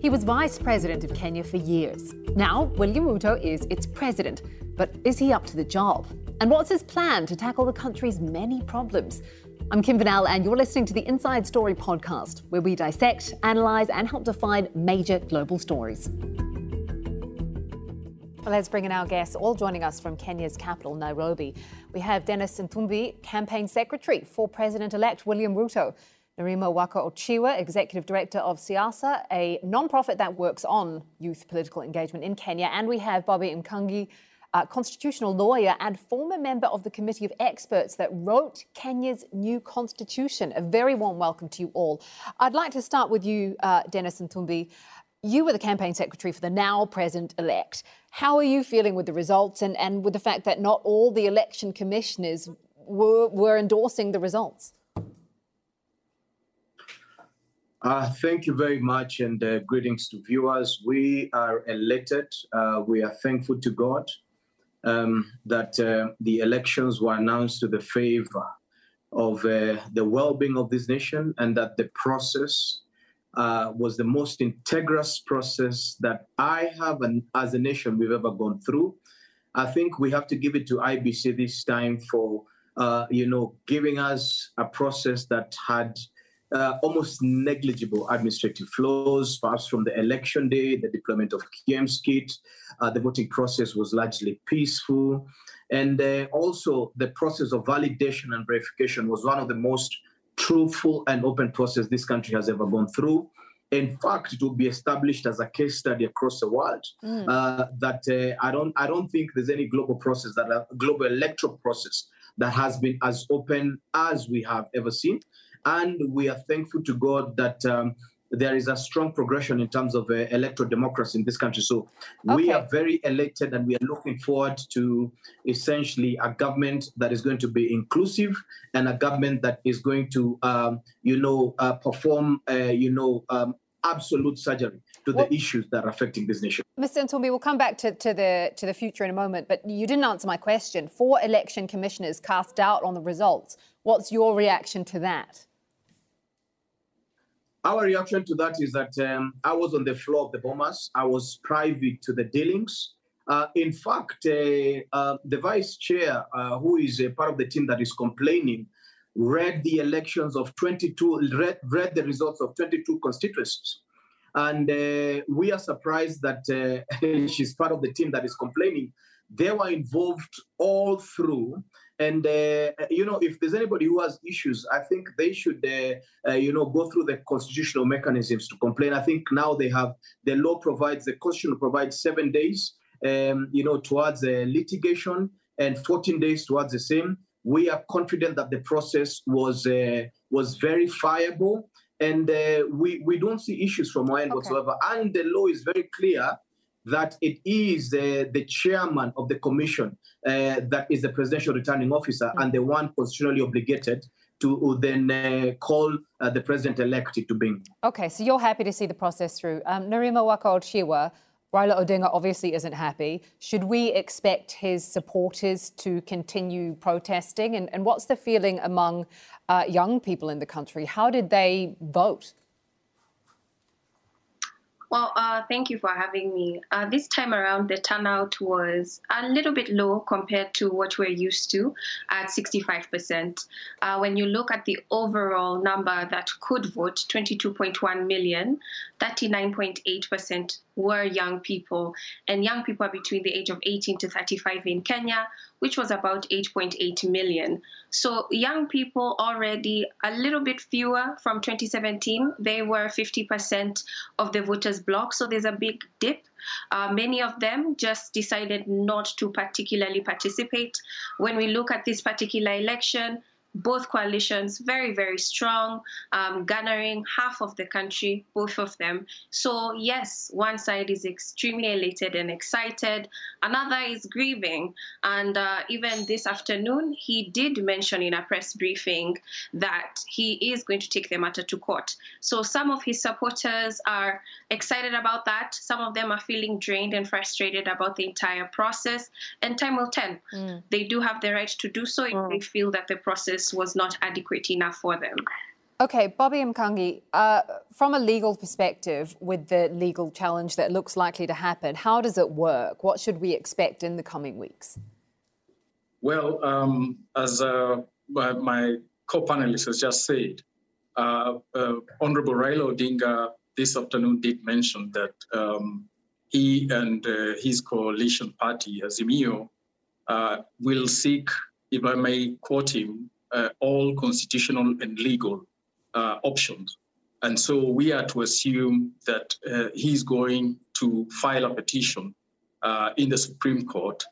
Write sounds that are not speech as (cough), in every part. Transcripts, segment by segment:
He was vice president of Kenya for years. Now, William Ruto is its president. But is he up to the job? And what's his plan to tackle the country's many problems? I'm Kim Vinell, and you're listening to the Inside Story podcast, where we dissect, analyse, and help define major global stories. Well, let's bring in our guests, all joining us from Kenya's capital, Nairobi. We have Dennis Nthumbi, campaign secretary for President elect William Ruto. Nerima Wako-Ojiwa, Executive Director of Siasa, a non-profit that works on youth political engagement in Kenya. And we have Bobby Mkangi, a constitutional lawyer and former member of the committee of experts that wrote Kenya's new constitution. A very warm welcome to you all. I'd like to start with you, uh, Dennis Nthumbi. You were the campaign secretary for the now president elect. How are you feeling with the results and, and with the fact that not all the election commissioners were, were endorsing the results? Uh, thank you very much, and uh, greetings to viewers. We are elated. Uh, we are thankful to God um, that uh, the elections were announced to the favor of uh, the well being of this nation, and that the process uh, was the most integrous process that I have, and as a nation, we've ever gone through. I think we have to give it to IEBC this time for, you know, giving us a process that had uh, almost negligible administrative flaws, perhaps from the election day, the deployment of KIEMS kit, uh, the voting process was largely peaceful. And uh, also the process of validation and verification was one of the most truthful and open process this country has ever gone through. In fact, it will be established as a case study across the world. Mm. Uh, that uh, I don't, I don't think there's any global process that a global electoral process that has been as open as we have ever seen. And we are thankful to God that um, there is a strong progression in terms of uh, electoral democracy in this country. So okay. we are very elated and we are looking forward to essentially a government that is going to be inclusive and a government that is going to, um, you know, uh, perform, uh, you know, um, absolute surgery to well, the issues that are affecting this nation. Mr. Nthumbi, we'll come back to, to, the to the future in a moment, but you didn't answer my question. Four election commissioners cast doubt on the results. What's your reaction to that? Our reaction to that is that um, I was on the floor of the Bomas. I was privy to the dealings. Uh, in fact, uh, uh, the vice chair, uh, who is a part of the team that is complaining, read the elections of 22, read, read the results of 22 constituencies. And uh, we are surprised that uh, (laughs) she's part of the team that is complaining. They were involved all through and uh, you know, if there's anybody who has issues, I think they should, uh, uh, you know, go through the constitutional mechanisms to complain. I think now they have the law provides the constitution provides seven days, um, you know, towards the litigation and 14 days towards the same. We are confident that the process was uh, was verifiable, and uh, we we don't see issues from our end okay. whatsoever. And the law is very clear that it is uh, the chairman of the commission uh, that is the presidential returning officer mm-hmm. and the one constitutionally obligated to then uh, call uh, the president-elect to being. Okay, so you're happy to see the process through. Um, Nerima Wako-Ojiwa, Raila Odinga obviously isn't happy. Should we expect his supporters to continue protesting? And, and what's the feeling among uh, young people in the country? How did they vote? Well, uh, thank you for having me. Uh, this time around, the turnout was a little bit low compared to what we're used to at 65%. Uh, when you look at the overall number that could vote, 22.1 million, 39.8% were young people, and young people are between the age of 18 to 35 in Kenya, which was about 8.8 million. So young people already a little bit fewer from 2017. They were 50% of the voters block, so there's a big dip. Uh, many of them just decided not to particularly participate. When we look at this particular election, both coalitions very very strong um, garnering half of the country both of them. So yes one side is extremely elated and excited another is grieving. And uh, even this afternoon he did mention in a press briefing that he is going to take the matter to court. So some of his supporters are excited about that. Some of them are feeling drained and frustrated about the entire process. And time will tell. Mm. they do have the right to do so if mm. they feel that the process was not adequate enough for them. Okay, Bobby Mkangi, uh, from a legal perspective, with the legal challenge that looks likely to happen, how does it work? What should we expect in the coming weeks? Well, um, as uh, my co-panelist has just said, uh, uh, Honorable Raila Odinga this afternoon did mention that um, he and uh, his coalition party, Azimio, uh, will seek, if I may quote him, Uh, all constitutional and legal uh, options. And so we are to assume that uh, he's going to file a petition uh, in the Supreme Court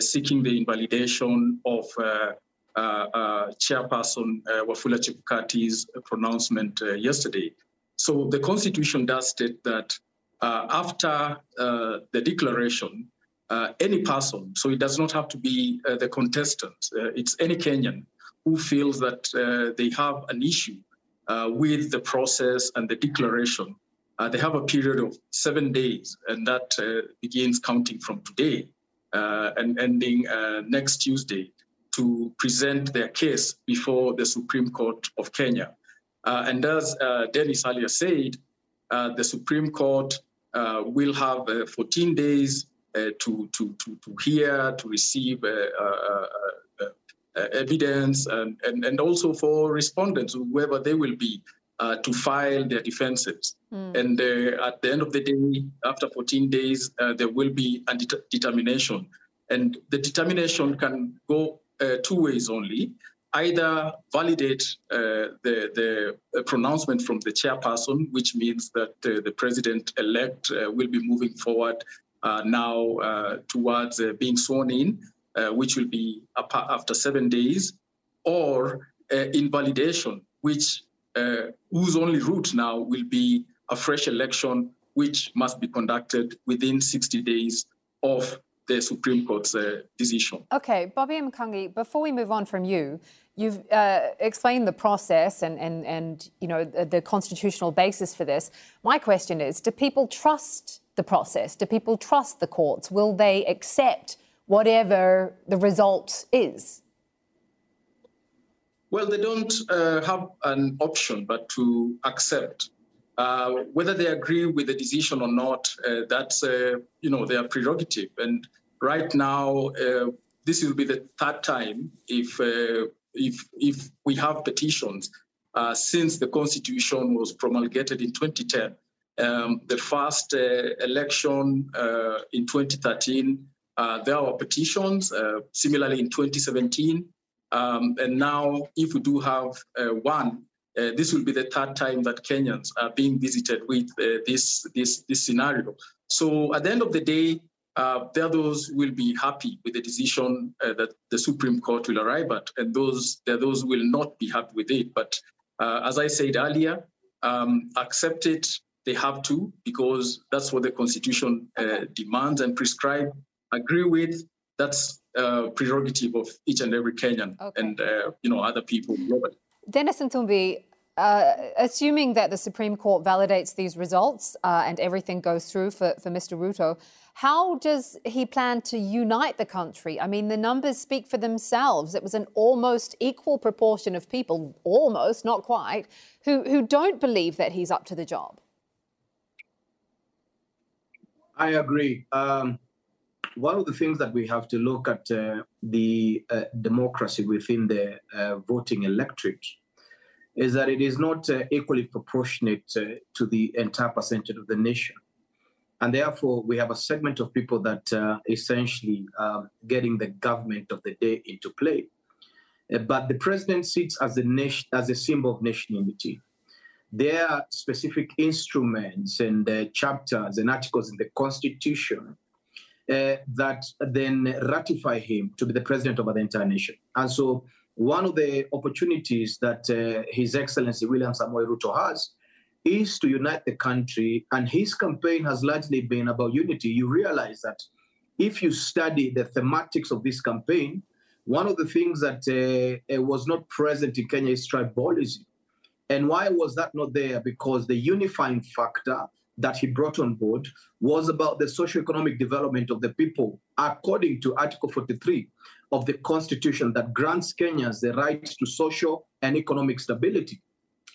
seeking the invalidation of uh, uh, Chairperson uh, Wafula Chebukati's pronouncement yesterday. So the Constitution does state that after the declaration, any person, so it does not have to be the contestant, it's any Kenyan who feels that they have an issue with the process and the declaration, uh, they have a period of seven days, and that uh, begins counting from today uh, and ending next Tuesday to present their case before the Supreme Court of Kenya. Uh, and as uh, Dennis earlier said, uh, the Supreme Court uh, will have uh, 14 days uh, to, to, to, to hear, to receive evidence, and, and, and also for respondents, whoever they will be, to file their defenses. Mm. And at the end of the day, after 14 days, there will be a det- determination. And the determination can go uh, two ways only. Either validate uh, the, the pronouncement from the chairperson, which means that uh, the president elect will be moving forward now towards being sworn in, which will be after seven days, or invalidation, which whose only route now will be a fresh election, which must be conducted within 60 days of the Supreme Court's uh, decision. Okay, Bobby Mkangi, before we move on from you, you've uh, explained the process and, and, and you know the, the, constitutional basis for this. My question is, do people trust the process? Do people trust the courts? Will they accept whatever the result is? Well, they don't uh, have an option but to accept uh, whether they agree with the decision or not, uh, that's uh, you know their prerogative. And right now, uh, this will be the third time if uh, if if we have petitions since the constitution was promulgated in 2010. Um, the first election in 2013, there were petitions. similarly, in 2017, um, and now if we do have one uh, this will be the third time that Kenyans are being visited with uh, this, this, this scenario. So at the end of the day, uh, there those will be happy with the decision uh, that the Supreme Court will arrive at, and those there those will not be happy with it. But uh, as I said earlier, um, accept it. They have to because that's what the Constitution uh, demands and prescribe. Agree with that's prerogative of each and every Kenyan okay. and you know other people globally. Dennis Nthumbi, uh, assuming that the Supreme Court validates these results uh, and everything goes through for, for Mr. Ruto, how does he plan to unite the country? I mean, the numbers speak for themselves. It was an almost equal proportion of people, almost, not quite, who, who don't believe that he's up to the job. I agree. Um, one of the things that we have to look at uh, the uh, democracy within the uh, voting electorate is that it is not uh, equally proportionate uh, to the entire percentage of the nation. And therefore, we have a segment of people that uh, essentially um, getting the government of the day into play. but the president sits as a nation, as a symbol of nation unity. There are specific instruments and chapters and articles in the constitution uh, that then ratify him to be the president of the entire nation. And so, one of the opportunities that uh, His Excellency William Samoei Ruto has is to unite the country, and his campaign has largely been about unity. You realize that if you study the thematics of this campaign, one of the things that uh, was not present in Kenya is tribalism. And why was that not there? Because the unifying factor that he brought on board was about the socio-economic development of the people, according to Article 43 of the Constitution that grants Kenyans the right to social and economic stability.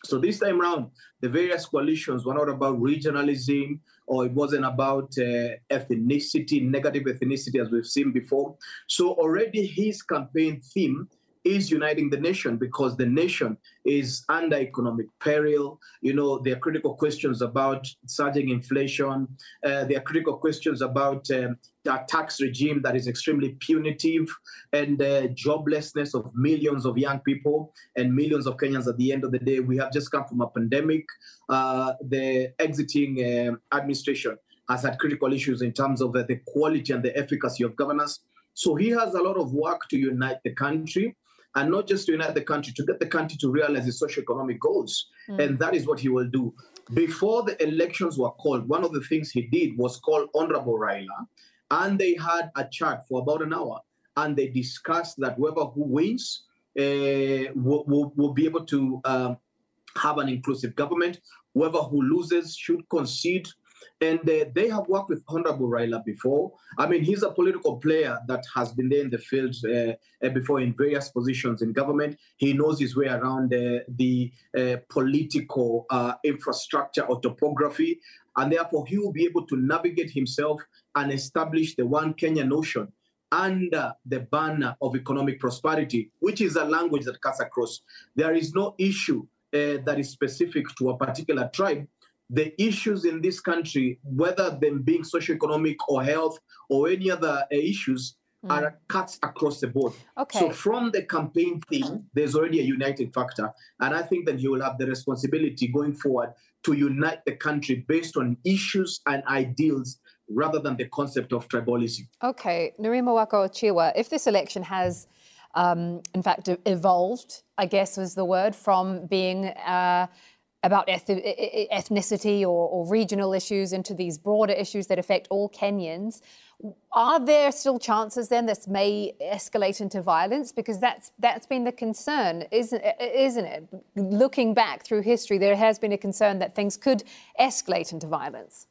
So this time around, the various coalitions were not about regionalism or it wasn't about uh, ethnicity, negative ethnicity, as we've seen before. So already his campaign theme is uniting the nation because the nation is under economic peril. You know, there are critical questions about surging inflation. Uh, there are critical questions about um, a tax regime that is extremely punitive and uh, joblessness of millions of young people and millions of Kenyans at the end of the day. We have just come from a pandemic. Uh, the exiting uh, administration has had critical issues in terms of uh, the quality and the efficacy of governance. So he has a lot of work to unite the country and not just to unite the country, to get the country to realize its socio-economic goals. Mm. And that is what he will do. Before the elections were called, one of the things he did was call Honorable Raila, and they had a chat for about an hour, and they discussed that whoever who wins uh, will, will, will, be able to um, have an inclusive government. Whoever who loses should concede and uh, they have worked with Honorable Raila before. I mean, he's a political player that has been there in the field uh, uh before in various positions in government. He knows his way around uh, the uh, political uh, infrastructure or topography. And therefore, he will be able to navigate himself and establish the one Kenya notion under the banner of economic prosperity, which is a language that cuts across. There is no issue that is specific to a particular tribe the issues in this country, whether them being socioeconomic or health or any other uh, issues, mm. are cuts across the board. Okay. So from the campaign theme, there's already a uniting factor. And I think that he will have the responsibility going forward to unite the country based on issues and ideals rather than the concept of tribalism. Okay, Nerima Wako-Ojiwa, if this election has um, in fact evolved, I guess was the word, from being uh, about ethnicity or, or, regional issues into these broader issues that affect all Kenyans. Are there still chances then this may escalate into violence? Because that's that's been the concern, isn't isn't it? Looking back through history, there has been a concern that things could escalate into violence.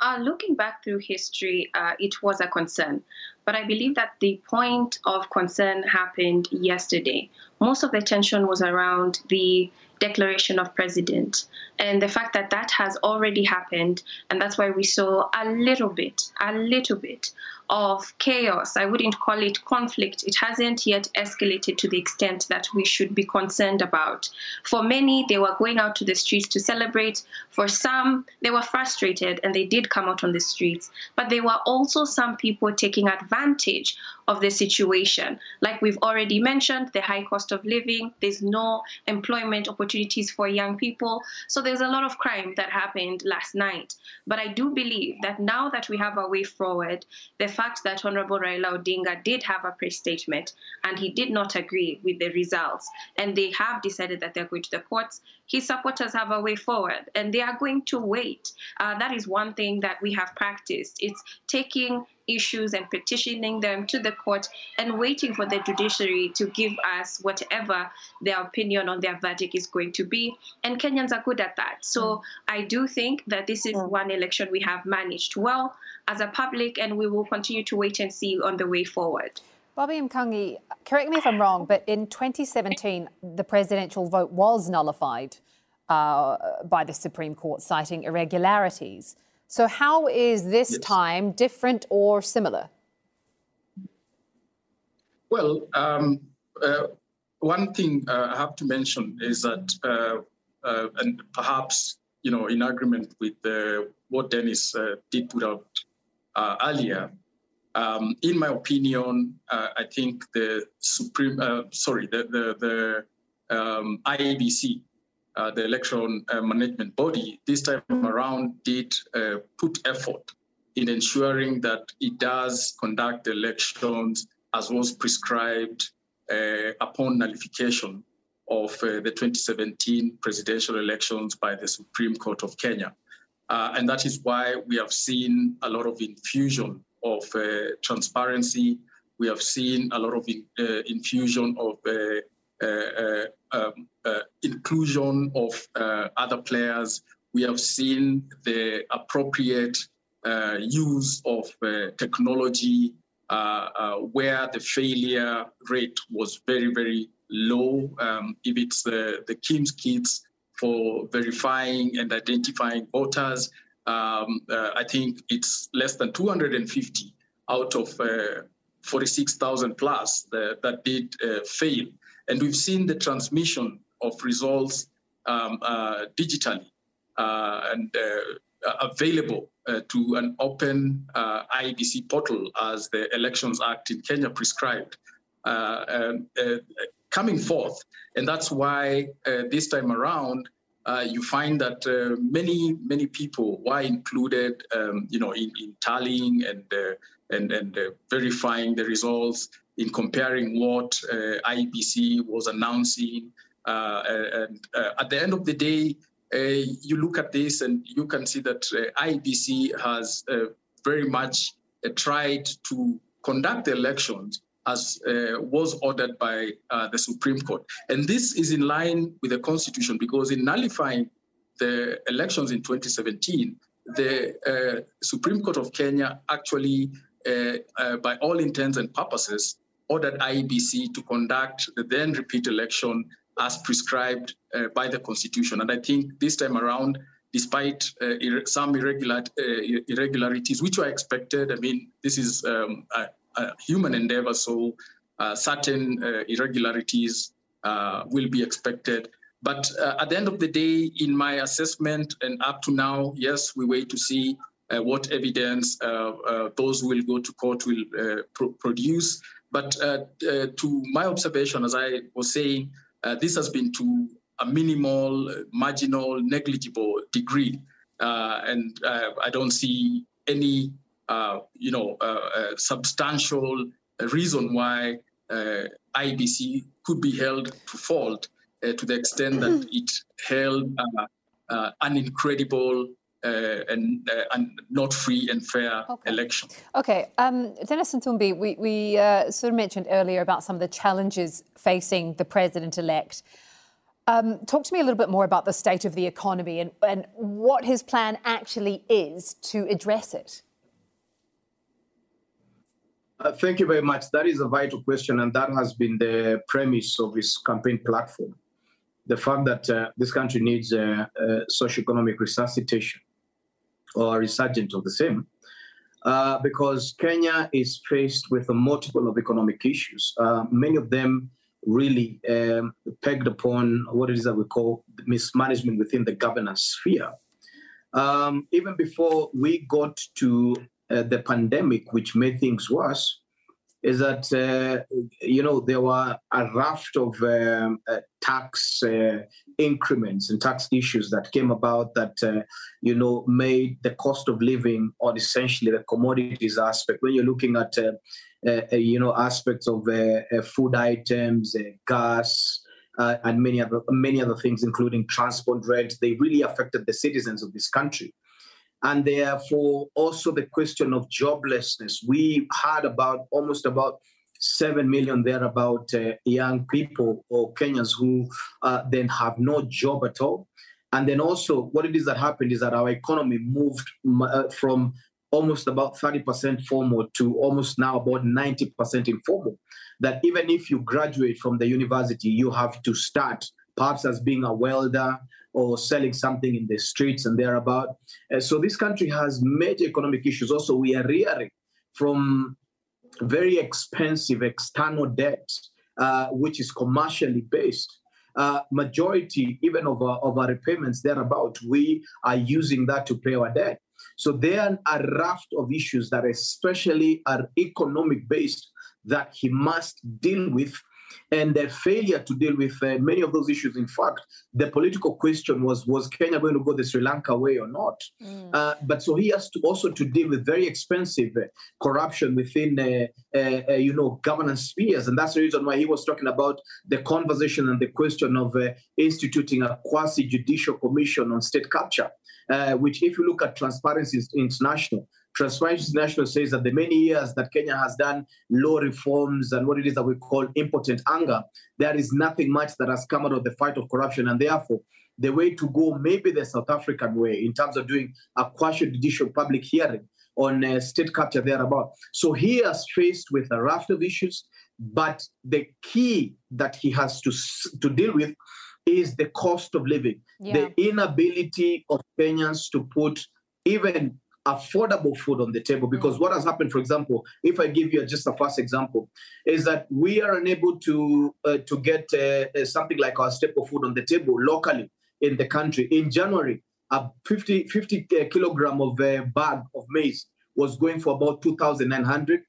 Uh, looking back through history, uh, it was a concern. But I believe that the point of concern happened yesterday. Most of the tension was around the declaration of president and the fact that that has already happened and that's why we saw a little bit a little bit of chaos. I wouldn't call it conflict. It hasn't yet escalated to the extent that we should be concerned about. For many, they were going out to the streets to celebrate. For some, they were frustrated and they did come out on the streets. But there were also some people taking advantage of the situation. Like we've already mentioned, the high cost of living, there's no employment opportunities for young people. So there's a lot of crime that happened last night. But I do believe that now that we have a way forward, the fact that Honorable Raila Odinga did have a press statement and he did not agree with the results, and they have decided that they're going to the courts, his supporters have a way forward and they are going to wait. Uh, that is one thing that we have practiced. It's taking issues and petitioning them to the court and waiting for the judiciary to give us whatever their opinion on their verdict is going to be. And Kenyans are good at that. So mm. I do think that this is mm. one election we have managed well as a public, and we will continue to wait and see on the way forward. Bobby Mkangi, correct me if I'm wrong, but in 2017, the presidential vote was nullified uh, by the Supreme Court, citing irregularities. So, how is this yes. time different or similar? Well, um, uh, one thing uh, I have to mention is that, uh, uh and perhaps you know, in agreement with uh, what Dennis uh, did put out earlier, um, in my opinion, I think the Supreme, sorry, the the, the um, IEBC uh, the election uh, management body this time around did uh, put effort in ensuring that it does conduct elections as was prescribed uh, upon nullification of uh, the 2017 presidential elections by the Supreme Court of Kenya. Uh, and that is why we have seen a lot of infusion of transparency. We have seen a lot of in, infusion of um, uh, inclusion of uh, other players. We have seen the appropriate use of technology where the failure rate was very, very low. Um, if it's the, KIEMS kits for verifying and identifying voters, um, uh, I think it's less than 250 out of uh, 46,000 plus that, that did uh, fail. And we've seen the transmission of results um, uh, digitally uh, and uh, available to an open IEBC portal as the Elections Act in Kenya prescribed. Coming forth. And that's why this time around, uh, you find that uh, many many people were included, um, you know, in, in tallying and uh, and and uh, verifying the results, in comparing what uh, IEBC was announcing, uh, and at the end of the day, you look at this and you can see that IEBC has very much tried to conduct the elections as uh, was ordered by uh, the Supreme Court. And this is in line with the Constitution because in nullifying the elections in 2017, the uh, Supreme Court of Kenya actually, uh, uh, by all intents and purposes, ordered IEBC to conduct the then repeat election as prescribed uh, by the Constitution. And I think this time around, despite some irregular, irregularities, which were expected, I mean, this is um, a human endeavor, so uh, certain uh, irregularities uh, will be expected. But at the end of the day, in my assessment and up to now, yes, we wait to see uh, what evidence uh, uh, those who will go to court will pro- produce. But to my observation, as I was saying, this has been to a minimal, marginal, negligible degree. and I don't see any uh, you know, uh, substantial reason why uh, IEBC could be held to fault to the extent that mm-hmm. it held an incredible uh, and, uh, and, not free and fair okay. election. Okay, um, Dennis Nthumbi, we, we uh, sort of mentioned earlier about some of the challenges facing the president-elect. Um, talk to me a little bit more about the state of the economy and, and what his plan actually is to address it. Uh, thank you very much. That is a vital question, and that has been the premise of his campaign platform. The fact that uh, this country needs a, a socio-economic resuscitation or a resurgence of the same, uh, because Kenya is faced with a multiple of economic issues. Uh, many of them really um, pegged upon what it is that we call mismanagement within the governance sphere. Um, even before we got to uh, the pandemic, which made things worse, is that uh, you know there were a raft of um, uh, tax uh, increments and tax issues that came about that uh, you know made the cost of living on essentially the commodities aspect. When you're looking at uh, you know aspects of food items, gas. and many other many other things, including transport rent, they really affected the citizens of this country and therefore also the question of joblessness. We had about almost about seven million there about uh, young people or Kenyans who uh, then have no job at all. And then also, what it is that happened is that our economy moved uh, from almost about 30% formal to almost now about 90% informal. That even if you graduate from the university, you have to start perhaps as being a welder or selling something in the streets and thereabout. Uh, so this country has major economic issues. Also, we are rearing from very expensive external debt, uh, which is commercially based. Uh, majority, even of our, of our repayments thereabout, we are using that to pay our debt. So there are a raft of issues that especially are economic based that he must deal with and their failure to deal with uh, many of those issues. In fact, the political question was was Kenya going to go the Sri Lanka way or not? Mm. Uh, but so he has to also to deal with very expensive uh, corruption within uh, uh, uh, you know governance spheres, and that's the reason why he was talking about the conversation and the question of instituting a quasi judicial commission on state capture. which, if you look at Transparency International, Transparency International says that the many years that Kenya has done law reforms and what it is that we call impotent anger, there is nothing much that has come out of the fight of corruption. And therefore, the way to go maybe the South African way in terms of doing a quasi-judicial public hearing on uh, state capture thereabout. So he is faced with a raft of issues. But the key that he has to, to deal with is the cost of living, yeah. the inability of Kenyans to put even affordable food on the table. Because what has happened, for example, if I give you just a first example, is that we are unable to uh, to get uh, uh something like our staple food on the table locally in the country. In January, a 50, 50 uh, kilogram of a uh, bag of maize was going for about 2,900.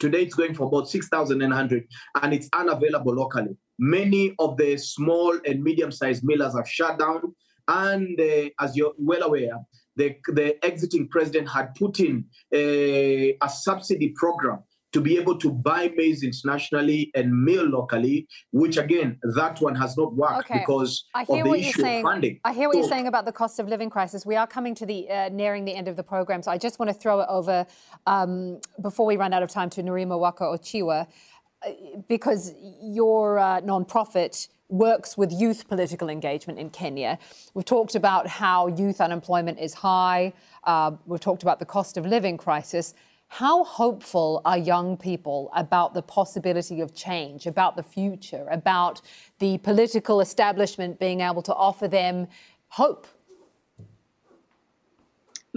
Today it's going for about 6,900 and it's unavailable locally. Many of the small and medium-sized millers have shut down. And uh, as you're well aware, the, the exiting president had put in a, a subsidy program to be able to buy maize internationally and mill locally, which again, that one has not worked okay. because I hear of the what issue you're saying. of funding. I hear what so, you're saying about the cost of living crisis. We are coming to the uh, nearing the end of the program, so I just want to throw it over um, before we run out of time to Nerima Wako-Ojiwa, uh, because your uh, nonprofit works with youth political engagement in Kenya. We've talked about how youth unemployment is high. Uh, we've talked about the cost of living crisis. How hopeful are young people about the possibility of change, about the future, about the political establishment being able to offer them hope?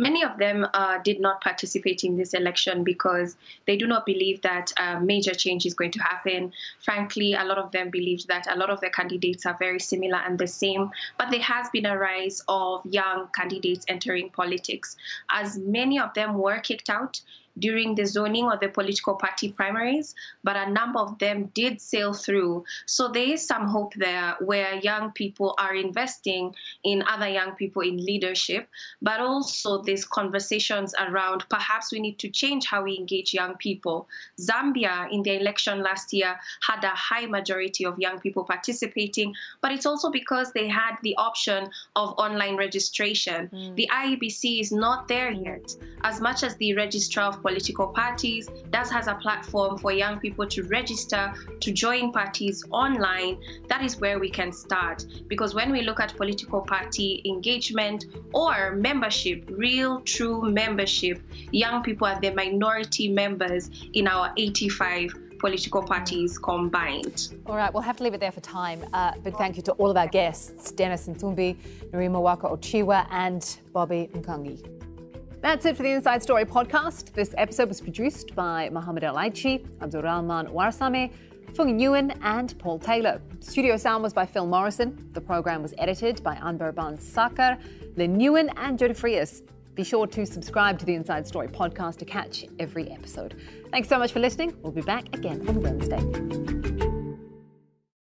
Many of them uh, did not participate in this election because they do not believe that a major change is going to happen. Frankly, a lot of them believed that a lot of the candidates are very similar and the same, but there has been a rise of young candidates entering politics. As many of them were kicked out, during the zoning or the political party primaries, but a number of them did sail through. So there is some hope there where young people are investing in other young people in leadership, but also there's conversations around perhaps we need to change how we engage young people. Zambia in the election last year had a high majority of young people participating, but it's also because they had the option of online registration. Mm. The IEBC is not there yet. As much as the registrar of political parties. That has a platform for young people to register to join parties online. That is where we can start. Because when we look at political party engagement or membership, real, true membership, young people are the minority members in our 85 political parties combined. All right, we'll have to leave it there for time. Uh, big thank you to all of our guests, Dennis Nthumbi, Nerima Wako-Ojiwa, and Bobby Mkangi. That's it for the Inside Story podcast. This episode was produced by Mohamed El Aichi, Abdurrahman Warasame, Fung Nguyen, and Paul Taylor. Studio sound was by Phil Morrison. The program was edited by Anbar Ban Sakar, Lynn Nguyen, and Jody Frias. Be sure to subscribe to the Inside Story podcast to catch every episode. Thanks so much for listening. We'll be back again on Wednesday.